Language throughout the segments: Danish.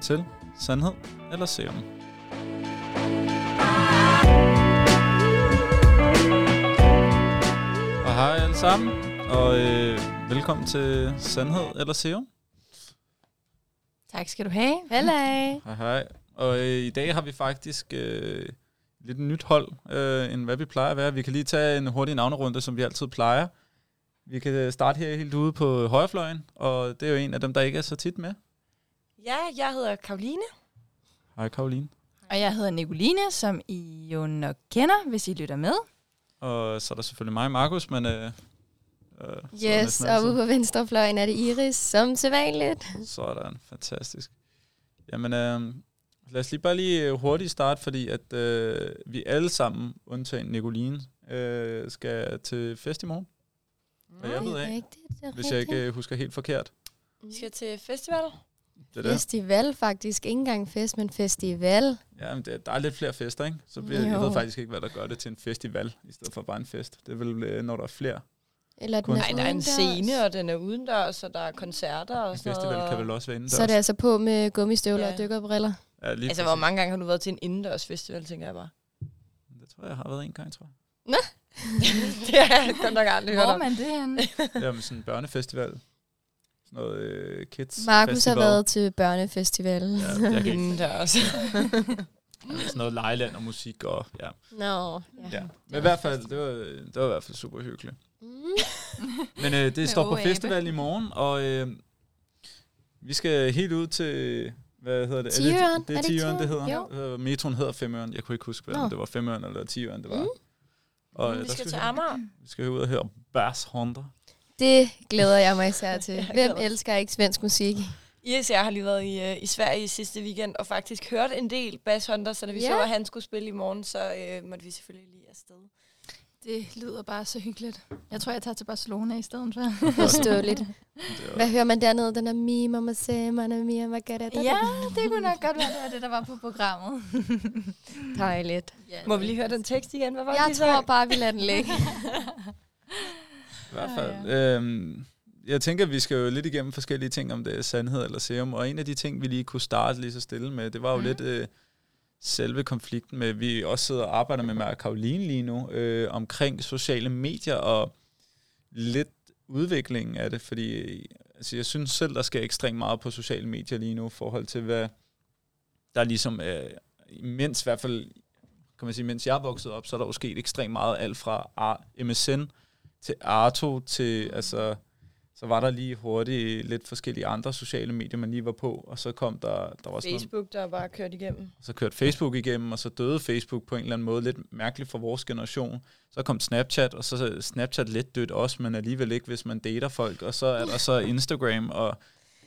Velkommen til Sandhed eller Serum. Og hej alle sammen, og øh, velkommen til Sandhed eller Serum. Tak skal du have. Halløj. Hej hej. Og øh, i dag har vi faktisk øh, lidt nyt hold, øh, end hvad vi plejer at være. Vi kan lige tage en hurtig navnerunde, som vi altid plejer. Vi kan starte her helt ude på højrefløjen, og det er jo en af dem, der ikke er så tit med. Ja, jeg hedder Karoline. Hej Karoline. Og jeg hedder Nicoline, som I jo nok kender, hvis I lytter med. Og så er der selvfølgelig mig, Markus, men... Øh, øh, Yes, og ude på venstrefløjen er det Iris, som sædvanligt. Sådan, fantastisk. Jamen, øh, lad os lige bare lige øh, hurtigt starte, fordi at øh, vi alle sammen, undtagen Nicoline, øh, skal til fest i morgen. Og jeg ved af, rigtigt, det er hvis jeg ikke øh, husker helt forkert. Vi skal til festival. Det er det. Festival faktisk. Ikke engang fest, men festival. Ja, men det, der er lidt flere fester, ikke? Så bliver, jeg Jo. ved faktisk ikke, hvad der gør det til en festival, i stedet for bare en fest. Det er vel, øh, når der er flere. Eller den Nej, der er en scene, og den er udendørs, og der er koncerter og En sådan festival noget. kan vel også være indendørs. Så er det altså på med gummistøvler Ja. og dykkerbriller. ja, lige Altså, hvor præcis. mange gange har du været til en indendørs festival, tænker jeg bare. Det tror jeg, jeg har været en gang, tror jeg. det har jeg godt nok aldrig hørt Hvor er om. man det henne? Jamen sådan en børnefestival. Sådan noget øh, kids Markus festival. har været til børnefestival. Ja, jeg kan ikke. Indendørs. Sådan noget lejeland og musik og ja. Nå. ja. Men i hvert fald, det var, det var i hvert fald super hyggeligt. Mm. Men øh, det står på OAB. festival i morgen, og øh, vi skal helt ud til, hvad hedder det? Tiøren? det, det Er er det Tiøren, det hedder. Jo. Øh, Metroen hedder Femøren. Jeg kunne ikke huske, hvad det var Femøren eller Tiøren, det var. Mm. Og, øh, vi der skal vi til. Amager. Vi skal ud og høre Bass Honda. Det glæder jeg mig især til. Jeg Hvem elsker ikke svensk musik? Og jeg har lige været i, øh, i Sverige i sidste weekend, og faktisk hørt en del Bass Hunter, så da vi Ja. så, at han skulle spille i morgen, så øh, måtte vi selvfølgelig lige afsted. Det lyder bare så hyggeligt. Jeg tror, jeg tager til Barcelona i stedet for. Forståeligt. Det Hvad hører man dernede? Den er mi, mamma se, man mia, margareta. ja, det kunne nok godt være, det var det, der var på programmet. Dejligt. Ja, Må vi lige høre den tekst igen? Hvad var det, Jeg de sang? tror bare, vi lader den ligge. I hvert fald. Ja, Øhm, jeg tænker, at vi skal jo lidt igennem forskellige ting, om det er sandhed eller serum. Og en af de ting, vi lige kunne starte lige så stille med, det var jo mm. lidt øh, selve konflikten med, vi også sidder og arbejder med og Karoline lige nu, øh, omkring sociale medier og lidt udviklingen af det. Fordi øh, altså, jeg synes selv, der sker ekstremt meget på sociale medier lige nu, i forhold til, hvad der ligesom er, imens i hvert fald, kan man sige, mens jeg vokset op, så er der jo sket ekstremt meget alt fra MSN til Arto, til altså, så var der lige hurtigt lidt forskellige andre sociale medier, man lige var på, og så kom der, der var sådan Facebook, der er bare kørt igennem. så kørte Facebook igennem, og så døde Facebook på en eller anden måde, lidt mærkeligt for vores generation. Så kom Snapchat, og så er Snapchat lidt dødt også, men alligevel ikke, hvis man dater folk, og så er der så Instagram, og,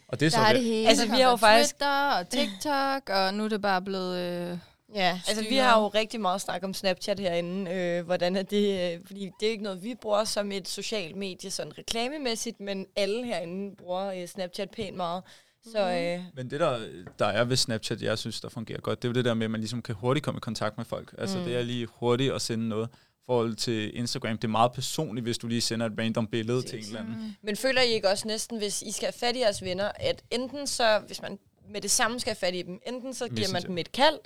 og det er så... Der er vel- det hele. Altså, vi har jo faktisk- Twitter og TikTok, og nu er det bare blevet... Øh, Ja. Altså, vi har jo rigtig meget snak om Snapchat herinde. Øh, hvordan er det? Øh, fordi det er ikke noget, vi bruger som et socialt medie, sådan reklamemæssigt, men alle herinde bruger øh, Snapchat pænt meget. Så øh, Men det, der, der er ved Snapchat, jeg synes, der fungerer godt, det er jo det der med, at man ligesom kan hurtigt komme i kontakt med folk. Altså, Mm. det er lige hurtigt at sende noget. I forhold til Instagram, det er meget personligt, hvis du lige sender et random billede til en Præcis. eller anden. mm, Men føler I ikke også næsten, hvis I skal have fat i jeres venner, at enten så, hvis man med det samme skal have fat i dem, enten så giver man dem et kald,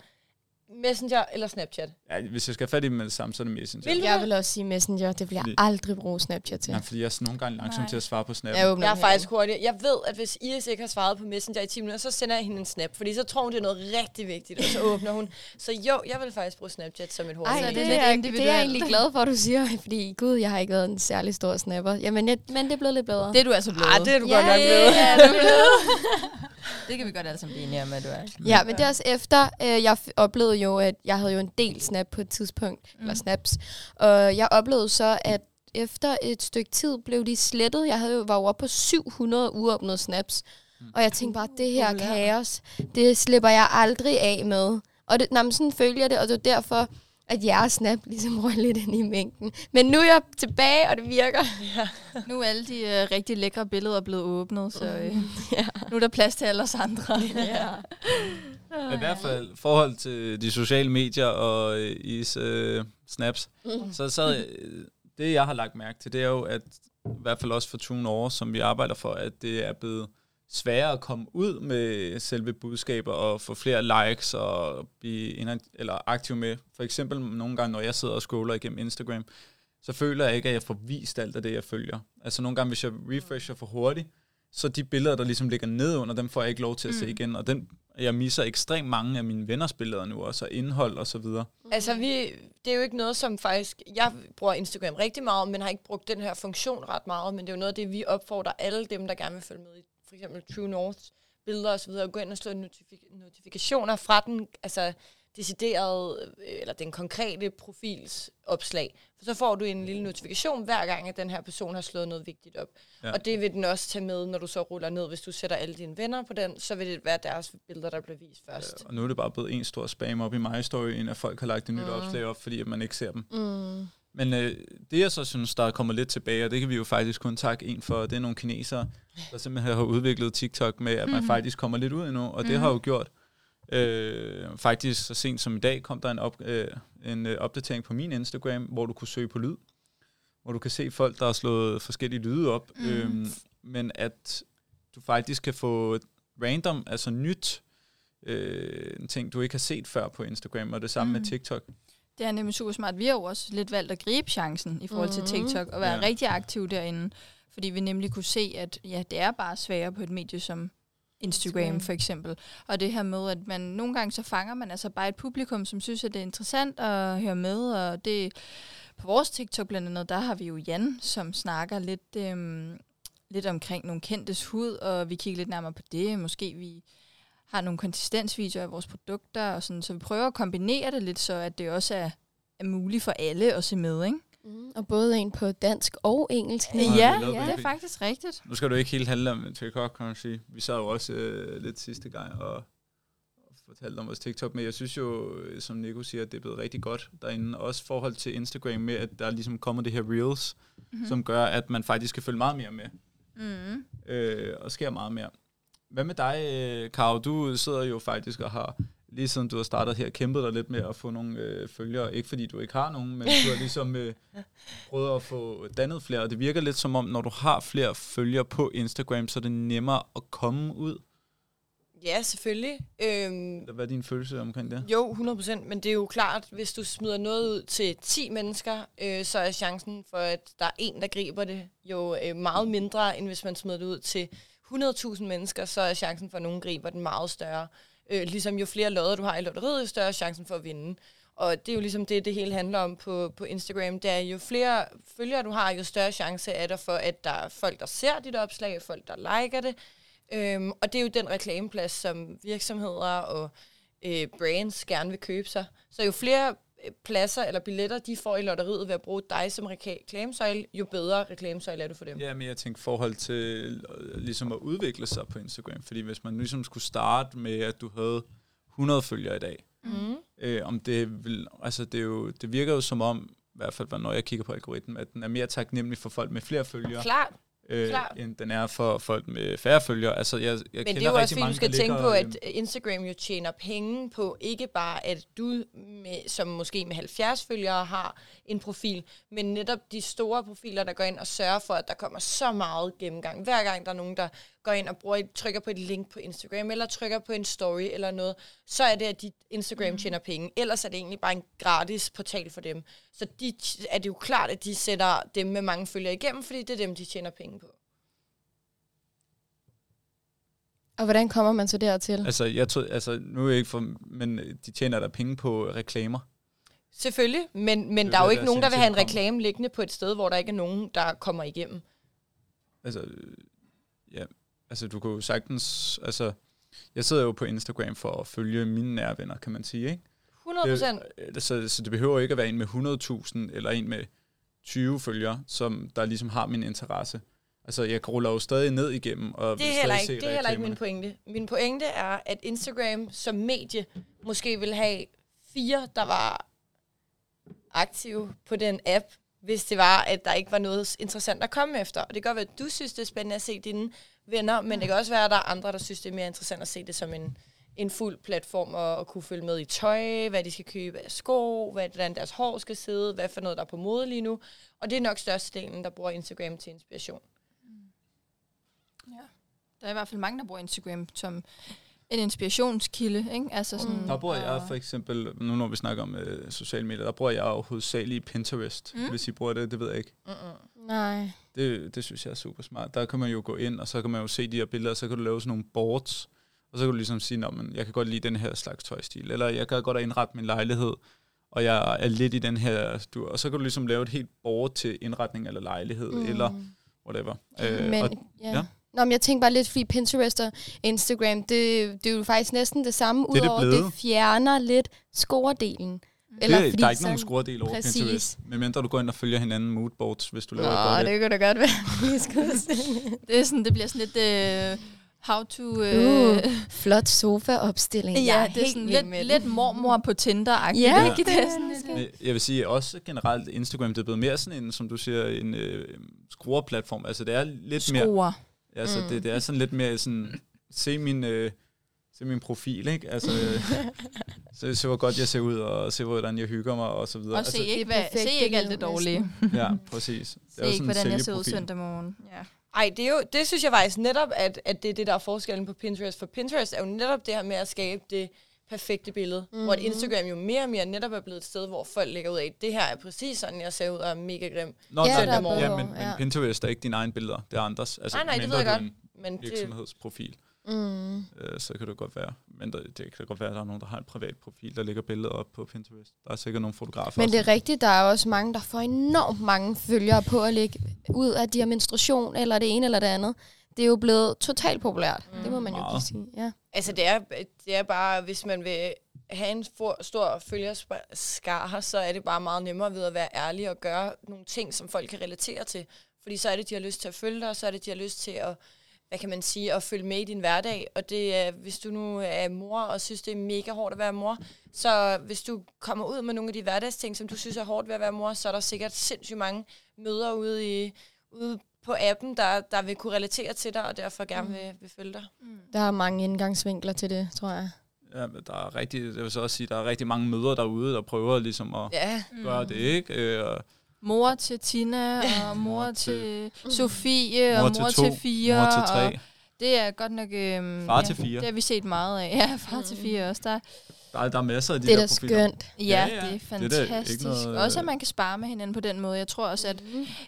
Messenger eller Snapchat. Ja, hvis jeg skal have fat i dem med det samme, så er det Messenger. Vil Jeg vil også sige Messenger. Det vil jeg Fordi- aldrig bruge Snapchat til. Ja, fordi jeg er sådan nogle gange langsom Nej. til at svare på Snap. Jeg Jeg er faktisk hurtig. Jeg ved, at hvis Iris ikke har svaret på Messenger i 10 minutter, så sender jeg hende en snap, fordi så tror hun, det er noget rigtig vigtigt, og så åbner hun. Så jo, jeg vil faktisk bruge Snapchat som et hurtigt Ej, det, det er det, er, det er jeg egentlig glad for, at du siger, fordi gud, jeg har ikke været en særlig stor snapper. Jamen, jeg, men det er blevet lidt bedre. det er du altså blevet. Ah, det er du Ja, godt nok ja, blevet. det er blevet. det kan vi godt alle sammen blive enige om, at du er. Ja, men det er også efter, øh, jeg f- oplevede jo, at jeg havde jo en del snap på et tidspunkt, mm. eller snaps, og jeg oplevede så, at efter et stykke tid blev de slettet. Jeg havde jo, var jo oppe på 700 uåbnede snaps, Mm. og jeg tænkte bare, det her Populær. kaos, det slipper jeg aldrig af med. Og det, nej, men sådan følger det, og det er derfor, at jeres snap ligesom røg lidt ind i mængden. Men nu er jeg tilbage, og det virker. Ja. Nu er alle de øh, rigtig lækre billeder blevet åbnet, så øh, Ja. nu er der plads til alle os andre. ja. Men I hvert fald forhold til de sociale medier og øh, is øh, snaps, Mm. så, så øh, det jeg har lagt mærke til, det er jo, at i hvert fald også for Tune over, som vi arbejder for, at det er blevet sværere at komme ud med selve budskaber og få flere likes og blive eller aktiv med. For eksempel nogle gange, når jeg sidder og scroller igennem Instagram, så føler jeg ikke, at jeg får vist alt af det, jeg følger. Altså nogle gange, hvis jeg refresher for hurtigt, så de billeder, der ligesom ligger ned under, dem får jeg ikke lov til at se igen. Og den, jeg misser ekstremt mange af mine venners billeder nu, også og indhold og så videre. Altså, vi, det er jo ikke noget, som faktisk... Jeg bruger Instagram rigtig meget, men har ikke brugt den her funktion ret meget. Men det er jo noget af det, vi opfordrer alle dem, der gerne vil følge med i for eksempel True North billeder osv., at gå ind og slå notifik- notifikationer fra den altså, deciderede, øh, eller den konkrete profils opslag. For så får du en lille notifikation hver gang, at den her person har slået noget vigtigt op. Ja. Ja. Og det vil den også tage med, når du så ruller ned. Hvis du sætter alle dine venner på den, så vil det være deres billeder, der bliver vist først. Og nu er det bare blevet en stor spam op i my story, end at folk har lagt et nyt opslag op, fordi at man ikke ser dem. Mm. Men øh, det jeg så synes, der kommer lidt tilbage, og det kan vi jo faktisk kun takke en for, det er nogle kinesere, der simpelthen har udviklet TikTok med, at man Mhm. faktisk kommer lidt ud endnu, og det har jo gjort. Øh, faktisk så sent som i dag kom der en, op, øh, en øh, opdatering på min Instagram, hvor du kunne søge på lyd, hvor du kan se folk, der har slået forskellige lyde op, Mhm. øh, men at du faktisk kan få random, altså nyt, øh, en ting, du ikke har set før på Instagram, og det samme med Mhm. TikTok. Det er nemlig super smart. Vi har jo også lidt valgt at gribe chancen i forhold til Mhm. TikTok og være ja. rigtig aktiv derinde. Fordi vi nemlig kunne se, at ja, det er bare sværere på et medie som Instagram, Instagram. for eksempel. Og det her med, at man nogle gange så fanger man altså bare et publikum, som synes, at det er interessant at høre med. Og det på vores TikTok blandt andet, der har vi jo Jan, som snakker lidt, øhm, lidt omkring nogle kendtes hud, og vi kigger lidt nærmere på det. Måske vi har nogle konsistensvideoer af vores produkter, og sådan, så vi prøver at kombinere det lidt, så at det også er, er muligt for alle at se med, ikke? Mm. Og både en på dansk og engelsk. Ja, Ja, det ja, det er faktisk rigtigt. Nu skal du ikke helt handle om TikTok, kan man sige. Vi sad jo også øh, lidt sidste gang og, og fortalte om vores TikTok, men jeg synes jo, øh, som Nico siger, at det er blevet rigtig godt derinde. Også i forhold til Instagram med, at der er ligesom kommer det her Reels, mm. som gør, at man faktisk kan følge meget mere med, Mm. øh, og sker meget mere. Hvad med dig, øh, Karo? Du sidder jo faktisk og har, lige siden du har startet her, kæmpet dig lidt med at få nogle øh, følgere. Ikke fordi du ikke har nogen, men du har ligesom øh, prøvet at få dannet flere. Og det virker lidt som om, når du har flere følgere på Instagram, så er det nemmere at komme ud. Ja, selvfølgelig. Øhm, Hvad er din følelse omkring det? Jo, 100%, men det er jo klart, hvis du smider noget ud til 10 mennesker, øh, så er chancen for, at der er en, der griber det, jo øh, meget mindre, end hvis man smider det ud til 100.000 mennesker, så er chancen for, at nogen griber den meget større. Øh, ligesom jo flere lodder du har i lotteriet, jo større chancen for at vinde. Og det er jo ligesom det, det hele handler om på, på Instagram. Det er jo flere følgere du har, jo større chance er der for, at der er folk, der ser dit opslag, folk, der liker det. Øhm, og det er jo den reklameplads, som virksomheder og øh, brands gerne vil købe sig. Så jo flere pladser eller billetter, de får i lotteriet ved at bruge dig som reklamesøjle, jo bedre reklamesøjle er du for dem. Ja, men jeg tænker forhold til øh, ligesom at udvikle sig på Instagram. Fordi hvis man ligesom skulle starte med, at du havde 100 følgere i dag, Mm. øh, om det vil, altså det, er jo, det virker jo som om, i hvert fald når jeg kigger på algoritmen, at den er mere taknemmelig for folk med flere følgere, Klart. Øh, klart. end den er for folk med færre følgere. Altså, jeg, jeg Men kender det er jo også fordi, mange, du skal tænke ligger, på, at Instagram jo tjener penge på, ikke bare at du, med, som måske med 70 følgere, har en profil, men netop de store profiler, der går ind og sørger for, at der kommer så meget gennemgang. Hver gang der er nogen, der går ind og bruger et, trykker på et link på Instagram, eller trykker på en story eller noget, så er det, at dit Instagram mm. tjener penge. Ellers er det egentlig bare en gratis portal for dem. Så de, er det jo klart, at de sætter dem med mange følgere igennem, fordi det er dem, de tjener penge på. Og hvordan kommer man så dertil? Altså, jeg tror, altså, nu er jeg ikke for, men de tjener der penge på reklamer. Selvfølgelig, men, men Det der er jo ikke der nogen, der vil have en reklame liggende på et sted, hvor der ikke er nogen, der kommer igennem. Altså, øh, ja, altså du kunne jo sagtens, altså, jeg sidder jo på Instagram for at følge mine nære venner, kan man sige, ikke? 100 procent. Øh, så, så det behøver ikke at være en med 100.000 eller en med 20 følgere, som der ligesom har min interesse. Altså, jeg ruller jo stadig ned igennem, og Det er heller ikke, det er heller ikke min pointe. Min pointe er, at Instagram som medie måske vil have fire, der var aktive på den app, hvis det var, at der ikke var noget interessant at komme efter. Og det kan godt være, at du synes, det er spændende at se dine venner, men det kan også være, at der er andre, der synes, det er mere interessant at se det som en, en fuld platform og, og kunne følge med i tøj, hvad de skal købe af sko, hvad, hvordan deres hår skal sidde, hvad for noget, der er på mode lige nu. Og det er nok størstedelen, der bruger Instagram til inspiration. Der er i hvert fald mange, der bruger Instagram som en inspirationskilde, ikke? Altså sådan, Der bruger jeg for eksempel, nu når vi snakker om øh, sociale medier, der bruger jeg jo hovedsageligt Pinterest. Mm. Mm. Hvis I bruger det, det ved jeg ikke. Mm-mm. Nej. Det, det synes jeg er super smart. Der kan man jo gå ind, og så kan man jo se de her billeder, og så kan du lave sådan nogle boards, og så kan du ligesom sige, at jeg kan godt lide den her slags tøjstil, eller jeg kan godt indrette min lejlighed, og jeg er lidt i den her stur, og så kan du ligesom lave et helt board til indretning eller lejlighed, mm. eller whatever. Øh, Men, og, ja. ja. Ja. Nå, men jeg tænker bare lidt, fordi Pinterest og Instagram, det, det er jo faktisk næsten det samme, Det er det udover det, det fjerner lidt scoredelen. det, der er ikke nogen sådan- skruerdel over Præcis. Pinterest, medmindre du går ind og følger hinanden moodboards, hvis du laver et Nå, godt et. det kunne da godt være. Det, er sådan, det bliver sådan lidt uh, how to... Uh, Uh, flot sofa-opstilling. Jeg ja, er det er sådan med lidt, lidt mormor på Tinder-agtigt. Ja, ikke? det er sådan lidt, Men Jeg vil sige også generelt, Instagram det er blevet mere sådan en, som du siger, en øh, skruerplatform. Altså det er lidt mere, skruer. Altså Mm. det, det er sådan lidt mere sådan, se min, øh, se min profil, ikke? Altså, så se hvor godt jeg ser ud, og se hvordan jeg hygger mig, og så videre. Og se altså, ikke, det er hvad, se perfekte ikke alt det dårlige. Ja, præcis. Det Se ikke, sådan en hvordan jeg ser ud søndag morgen. Ja. Ej, det, er jo, det synes jeg faktisk netop, at, at det er det, der er forskellen på Pinterest. For Pinterest er jo netop det her med at skabe det perfekte billede. Mm-hmm. Hvor at Instagram jo mere og mere netop er blevet et sted, hvor folk lægger ud af, det her er præcis sådan, jeg ser ud og er mega grim. Nå, Ja, nej, der er men, ja, men, men ja. Pinterest er ikke dine egne billeder, det er andres. Altså, Nej, nej, det ved jeg er godt. en Men det, virksomhedsprofil, Mm. øh, så kan det godt være. Men der, det kan godt være, at der er nogen, der har en privat profil, der lægger billeder op på Pinterest. Der er sikkert nogle fotografer. Men det også. er rigtigt, der er også mange, der får enormt mange følgere på at lægge ud af de her menstruation, eller det ene eller det andet. Det er jo blevet totalt populært. Mm. Det må man jo kunne sige. Ja. Altså, det er, det er bare, hvis man vil have en for, stor følgerskare, så er det bare meget nemmere ved at være ærlig og gøre nogle ting, som folk kan relatere til. Fordi så er det, de har lyst til at følge dig, og så er det, de har lyst til at, hvad kan man sige, at følge med i din hverdag. Og det er, hvis du nu er mor og synes, det er mega hårdt at være mor, så hvis du kommer ud med nogle af de hverdagsting, som du synes er hårdt ved at være mor, så er der sikkert sindssygt mange møder ude, i, ude på appen, der, der vil kunne relatere til dig, og derfor gerne vil, vil følge dig. Der er mange indgangsvinkler til det, tror jeg. Ja, men der er rigtig, jeg vil så også sige, der er rigtig mange møder derude, der prøver ligesom at Ja, gøre det, ikke? Øh, og Mor til Tina, og mor Mor til Sofie, mor og til mor to, til fire. mor til Og tre. det er godt nok... Øhm, Far ja, til fire. Det har vi set meget af. Ja, far til fire også. Der, Der er, der er masser af de Det er der profiler. skønt. ja, Ja, ja, det er Det er fantastisk. noget, også at øh, man kan spare med hinanden på den måde. Jeg tror også, at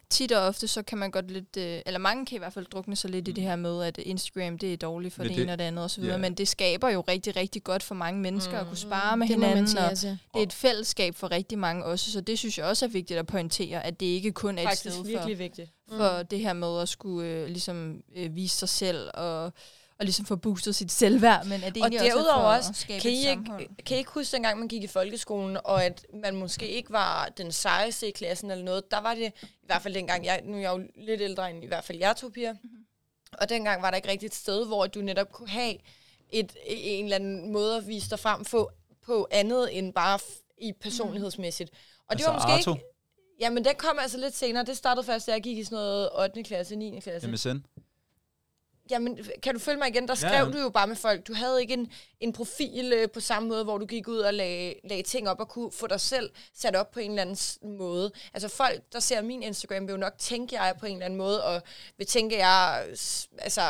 tit og ofte, så kan man godt lidt... Øh, eller mange kan i hvert fald drukne sig lidt i det her med, at Instagram, det er dårligt for det, det- ene og det andet osv. ja. Men det skaber jo rigtig, rigtig godt for mange mennesker mm. at kunne spare med Det hinanden. sige, og altså. det er et fællesskab for rigtig mange også, så det synes jeg også er vigtigt at pointere, at det ikke kun er et faktisk sted for, virkelig vigtigt. for det her med at skulle øh, ligesom øh, vise sig selv og, og ligesom få boostet sit selvværd, men at det Og egentlig også er derudover for også, at skabe Kan I, ikke, kan I ikke huske dengang, man gik i folkeskolen, og at man måske ikke var den sejeste i klassen eller noget? Der var det, i hvert fald dengang, jeg, nu er jeg jo lidt ældre end i hvert fald jer to piger, Mhm. og dengang var der ikke rigtigt et sted, hvor du netop kunne have et, en eller anden måde at vise dig frem på, på andet end bare f- i personlighedsmæssigt. Og det Altså var måske Arto, ikke... Jamen, den kom altså lidt senere. Det startede først, da jeg gik i sådan noget 8. klasse, 9. klasse. MSN. Jamen, kan du følge mig igen? Der skrev Ja, du jo bare med folk. Du havde ikke en, en profil øh, på samme måde, hvor du gik ud og lagde, lagde ting op og kunne få dig selv sat op på en eller anden måde. Altså folk, der ser min Instagram, vil jo nok tænke, jeg på en eller anden måde, og vil tænke, jeg altså,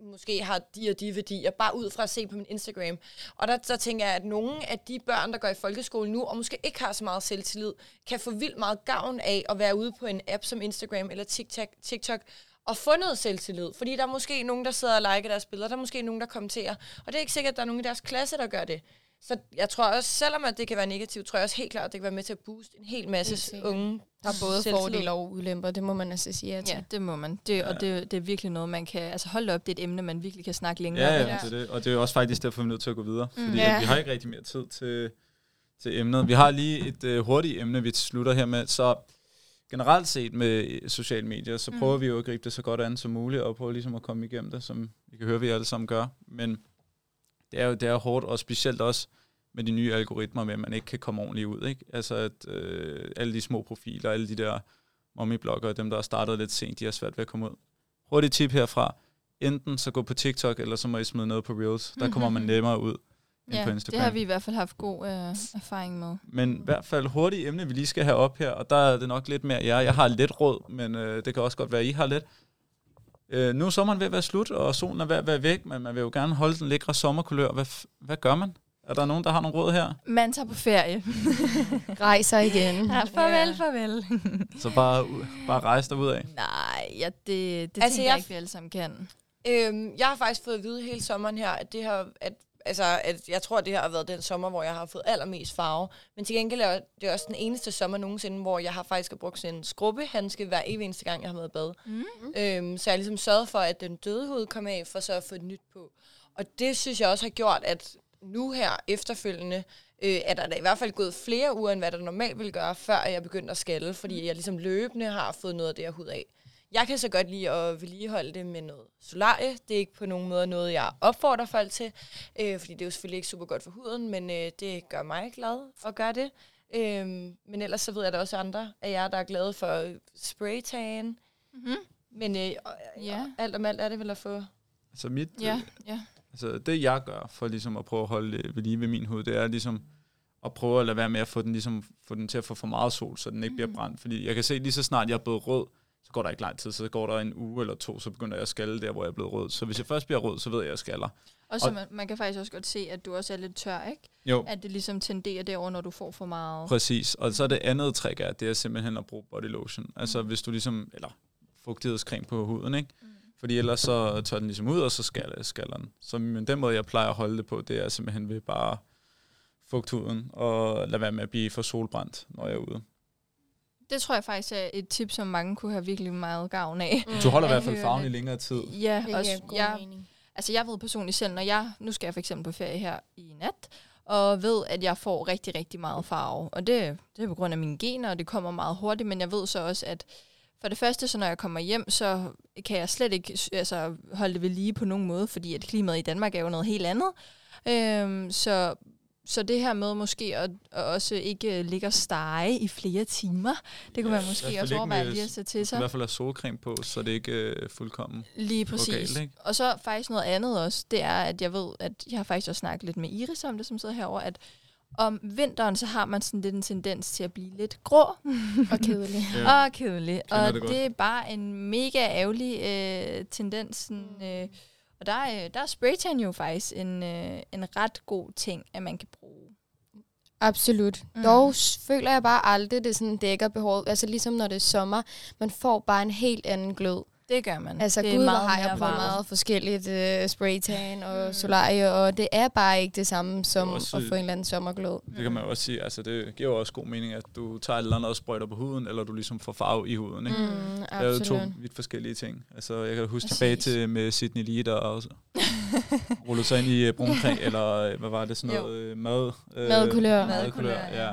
måske har de og de værdier, bare ud fra at se på min Instagram. Og der, der tænker jeg, at nogle af de børn, der går i folkeskole nu, og måske ikke har så meget selvtillid, kan få vildt meget gavn af at være ude på en app som Instagram eller TikTok, TikTok og få noget selvtillid. Fordi der er måske nogen, der sidder og liker deres billeder, der er måske nogen, der kommenterer. Og det er ikke sikkert, at der er nogen i deres klasse, der gør det. Så jeg tror også, selvom at det kan være negativt, tror jeg også helt klart, at det kan være med til at booste en hel Helt masse unge. Der er både selvtillid. fordele og ulemper, det må man altså sige ja til. Ja, det må man. Det, og det, det er virkelig noget, man kan... Altså hold op, det er et emne, man virkelig kan snakke længere Ja, om. ja, det er det. Og det er jo også faktisk derfor, vi er nødt til at gå videre. Mm. Fordi Ja. vi har ikke rigtig mere tid til, til emnet. Vi har lige et øh, hurtigt emne, vi slutter her med. Så generelt set med sociale medier, så Mm. prøver vi jo at gribe det så godt an som muligt, og prøve ligesom at komme igennem det, som vi kan høre, vi alle sammen gør. Men det er jo det er hårdt, og specielt også med de nye algoritmer, med at man ikke kan komme ordentligt ud. Ikke? Altså at øh, alle de små profiler, alle de der mommy-bloggere, dem der har startet lidt sent, de har svært ved at komme ud. Hurtigt tip herfra. Enten så gå på TikTok, eller så må I smide noget på Reels. Der kommer man Mhm. nemmere ud Ja, på det Instagram. har vi i hvert fald haft god øh, erfaring med. Men i hvert fald hurtigt emne, vi lige skal have op her, og der er det nok lidt mere jer. Jeg har lidt råd, men øh, det kan også godt være, at I har lidt. Øh, nu er sommeren ved at være slut, og solen er ved at være væk, men man vil jo gerne holde den lækre sommerkulør. Hvad, hvad gør man? Er der nogen, der har nogle råd her? Man tager på ferie. Rejser igen. Ja, farvel, Ja. farvel. Så bare, bare rejse derud af. Nej, ja, det, det Altså, tænker jeg jeg- ikke, vi alle sammen kan. Øhm, jeg har faktisk fået at vide hele sommeren her, at det har, at, altså, at jeg tror, at det her har været den sommer, hvor jeg har fået allermest farve. Men til gengæld er det også den eneste sommer nogensinde, hvor jeg har faktisk brugt sådan en skrubbehandske hver evig eneste gang, jeg har været bad. Mm. Øhm, så jeg ligesom sørget for, at den døde hud kom af, for så at få et nyt på. Og det synes jeg også har gjort, at nu her efterfølgende, øh, er der da i hvert fald gået flere uger, end hvad der normalt ville gøre, før jeg begyndte at skalle, fordi jeg ligesom løbende har fået noget af det her hud af. Jeg kan så godt lide at vedligeholde det med noget solarie. Det er ikke på nogen måde noget, jeg opfordrer folk til, øh, fordi det er jo selvfølgelig ikke super godt for huden, men øh, det gør mig glad at gøre det. Øh, men ellers så ved jeg, at der også er andre af jer, der er glade for spraytan. Mm-hmm. Men øh, Ja. alt om alt er det vel at få... Altså mit, Ja, ja. Altså det jeg gør for ligesom at prøve at holde det ved lige ved min hud, det er ligesom at prøve at lade være med at få den, ligesom, få den til at få for meget sol, så den ikke bliver brændt. Fordi jeg kan se lige så snart jeg er blevet rød, så går der ikke lang tid, så går der en uge eller to, så begynder jeg at skalle der, hvor jeg er blevet rød. Så hvis jeg først bliver rød, så ved jeg, at jeg skaller. Og så Og- man, man kan faktisk også godt se, at du også er lidt tør, ikke? Jo. At det ligesom tenderer derover, når du får for meget. Præcis. Og så det andet trick er, det er simpelthen at bruge body lotion. Altså hvis du ligesom, eller fugtighedscreme på huden, ikke? Mm. Fordi ellers så tager den ligesom ud, og så skaller, skaller den. Så men den måde, jeg plejer at holde det på, det er simpelthen ved bare fugt huden, og lade være med at blive for solbrændt, når jeg er ude. Det tror jeg faktisk er et tip, som mange kunne have virkelig meget gavn af. Mm. Du holder i hvert fald farven i længere tid. Ja, Det også, jeg, mening. altså jeg ved personligt selv, når jeg, nu skal jeg for eksempel på ferie her i nat, og ved, at jeg får rigtig, rigtig meget farve. Og det, det er på grund af mine gener, og det kommer meget hurtigt, men jeg ved så også, at for det første, så når jeg kommer hjem, så kan jeg slet ikke altså, holde det ved lige på nogen måde, fordi at klimaet i Danmark er jo noget helt andet. Øhm, så, så det her med måske at, at også ikke ligge og stege i flere timer, det kunne Ja, man i måske også overveje med- lige at sætte til I sig. hvert fald have solcreme på, så det ikke er øh, fuldkommen. Lige præcis. galt, ikke? og så faktisk noget andet også, det er, at jeg ved, at jeg har faktisk også snakket lidt med Iris om det, som sidder herover, at om vinteren, så har man sådan lidt en tendens til at blive lidt grå Og kedelig. Ja. og kedelig. Kender Og det det, er bare en mega ærgerlig øh, tendens. Sådan, øh, og der er, der er spraytan jo faktisk en, øh, en ret god ting, at man kan bruge. Absolut. Mm. Dog føler jeg bare aldrig, det sådan dækker behovet. Altså ligesom når det er sommer, man får bare en helt anden glød. Det gør man. Altså det gud, hvor har jeg på meget forskelligt uh, spraytan og Mm. solarie, og det er bare ikke det samme som også- at få en eller anden sommerglød. Det kan man jo også sige, altså det giver jo også god mening, at du tager et eller andet og sprøjter på huden, eller du ligesom får farve i huden, ikke? Mm, Det er jo to vidt forskellige ting. Altså, jeg kan huske Præcis. tilbage til med Sydney Lee, der også rullede sig ind i øh, brunkring, eller øh, hvad var det, sådan Jo. noget øh, mad... Øh, Madkulør. Madkulør, ja.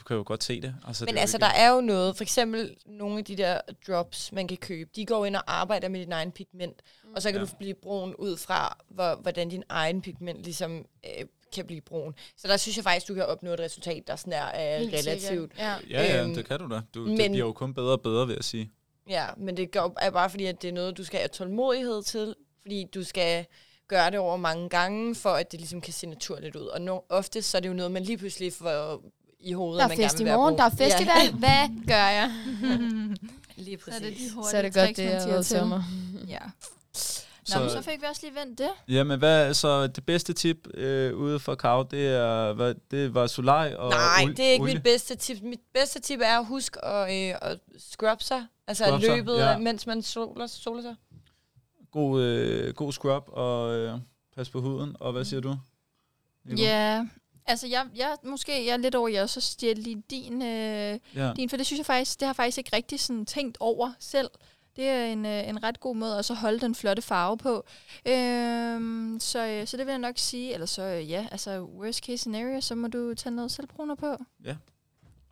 Du kan jo godt se det. Altså, Men det altså, ikke- der er jo noget, for eksempel nogle af de der drops, man kan købe, de går ind og arbejder med din egen pigment, og så kan Ja. du blive brun ud fra, hvor, hvordan din egen pigment ligesom øh, kan blive brun. Så der synes jeg faktisk, du kan opnå et resultat, der sådan er øh, Helt relativt. Ja. Ja, ja, Øhm, det kan du da. Du, men- det bliver jo kun bedre og bedre, vil jeg sige. Ja, men det gør, er bare fordi, at det er noget, du skal have tålmodighed til, fordi du skal gøre det over mange gange, for at det ligesom kan se naturligt ud. Og no, ofte så er det jo noget, man lige pludselig får i hovedet, Der er man fest gerne i vil være morgen, der er festival. Hvad gør jeg? Lige Så er det de præcis. Så er det godt, tricks, det til. sommer. Ja. Nå, Så- men så fik vi også lige vendt det. Ja, men hvad, så det bedste tip øh, ude for Kav, det, er, hvad, det var solaj og Nej, ol- det er ikke olie. mit bedste tip. Mit bedste tip er at huske at, øh, at scrub sig. Altså Scrub sig, løbet, ja. ja. mens man soler, soler sig. God, øh, god scrub og øh, pas på huden. Og hvad siger du? Ja, altså jeg, jeg, måske jeg er lidt over, jeg så stjæler lige din, øh, ja. din, for det synes jeg faktisk, det har jeg faktisk ikke rigtig sådan tænkt over selv. Det er en, øh, en ret god måde at så holde den flotte farve på. Øhm, så, øh, så det vil jeg nok sige, eller så øh, ja, altså worst case scenario, så må du tage noget selvbruner på.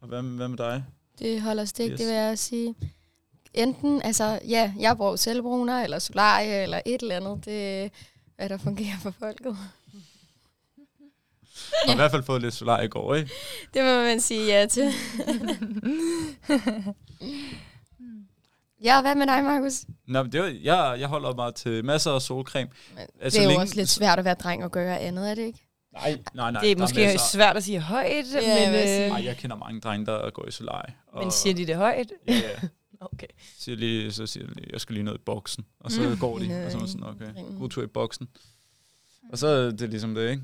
Og hvad, hvad med dig? Det holder stik, yes. det vil jeg sige. Enten, altså, ja, jeg bruger selvbruner, eller solarie, eller et eller andet. Det er, hvad der fungerer for folket. Har i hvert fald fået lidt solaj i går, ikke? Det må man sige ja til. ja, hvad med dig, Markus? Nå, men det var, jeg, jeg holder mig til masser af solcreme. Altså, Altså, det er jo længe- også lidt svært at være dreng og gøre andet, er det ikke? Nej, nej, nej. det er måske masser- svært at sige højt, Ja, men, øh, Ej, jeg kender mange drenge, der går i solaj. Og, men siger de det højt? Ja, ja. Okay. siger lige, så siger jeg lige, jeg skal lige ned i boksen. Og så Mm. går de, og så er sådan, okay, god tur i boksen. Og så er det ligesom det, ikke?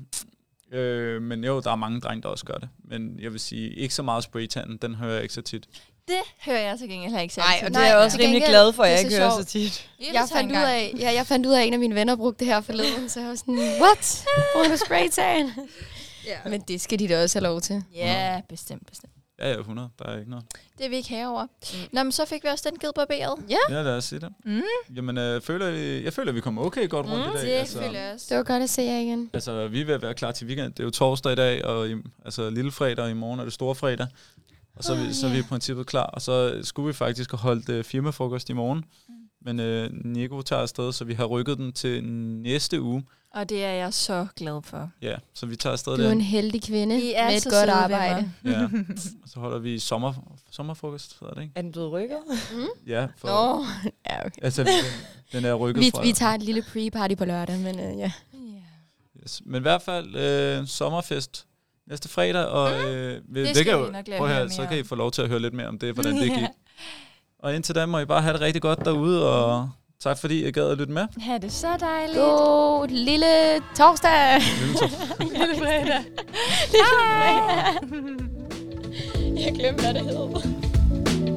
Øh, men jo, der er mange drenge, der også gør det. Men jeg vil sige, ikke så meget spraytan, den hører jeg ikke så tit. Det hører jeg til gengæld heller ikke Nej, særlig og tit. det er jeg også rimelig glad for, at det er jeg så ikke hører så sjovt. tit. Jeg så fandt, ud af, ja, jeg fandt ud af, at en af mine venner brugte det her forleden, så jeg var sådan, what? Bruger du spraytan? Ja. Men det skal de da også have lov til. Ja, bestemt, bestemt. Ja, ja, 100. Der er ikke noget. Det er vi ikke herover. Mm. Nå, men så fik vi også den givet barberet. Ja. Ja, lad os sige det. Mm. Jamen, øh, føler, I- jeg føler, at vi kommer okay godt rundt Mm, i dag. Det altså, føler jeg også. Det var godt at se jer igen. altså, vi er ved at være klar til weekend. Det er jo torsdag i dag, og i, altså lille fredag, og i morgen er det store fredag. Og så, er vi, så er vi i princippet klar. Og så skulle vi faktisk have holdt øh, firmafrokost i morgen. Mm. Men øh, Nico tager afsted, så vi har rykket den til næste uge. Og det er jeg så glad for. Ja, så vi tager afsted Du er en heldig kvinde I er med et så godt arbejde. Ja. Og så holder vi sommer, sommerfrokost, hedder det ikke? Er den blevet rykket? Ja, for, Nå, ja, okay. altså den, den er rykket Vi, fra... vi tager et lille pre-party på lørdag, men uh, ja. Ja. Yes. Men i hvert fald øh, sommerfest næste fredag, og øh, vi- Det skal kan vi jo- prøv høre, så kan I få lov til at høre lidt mere om det, hvordan det gik. Og indtil da må I bare have det rigtig godt derude, og tak fordi I gad at lytte med. Ha' det så dejligt. God lille torsdag! Lille to- Lille fredag. Jeg glemte, hvad det hed.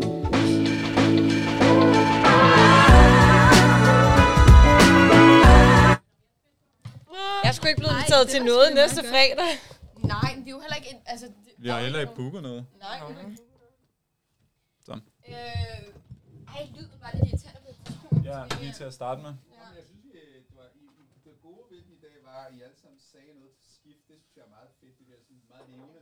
Jeg skulle ikke blive inviteret til noget næste fredag. Nej, vi er jo heller ikke... Altså, det- Vi har heller ikke booket noget. Nej, vi har ikke Så. Øh, ej, lyden var lidt irriterende på et. Ja, lige til at starte med. Jamen, jeg synes, vi, det, var, I, det gode ved den i dag var, at I alle sammen sagde noget til skift. Det synes jeg er meget fedt. Det bliver sådan meget levende.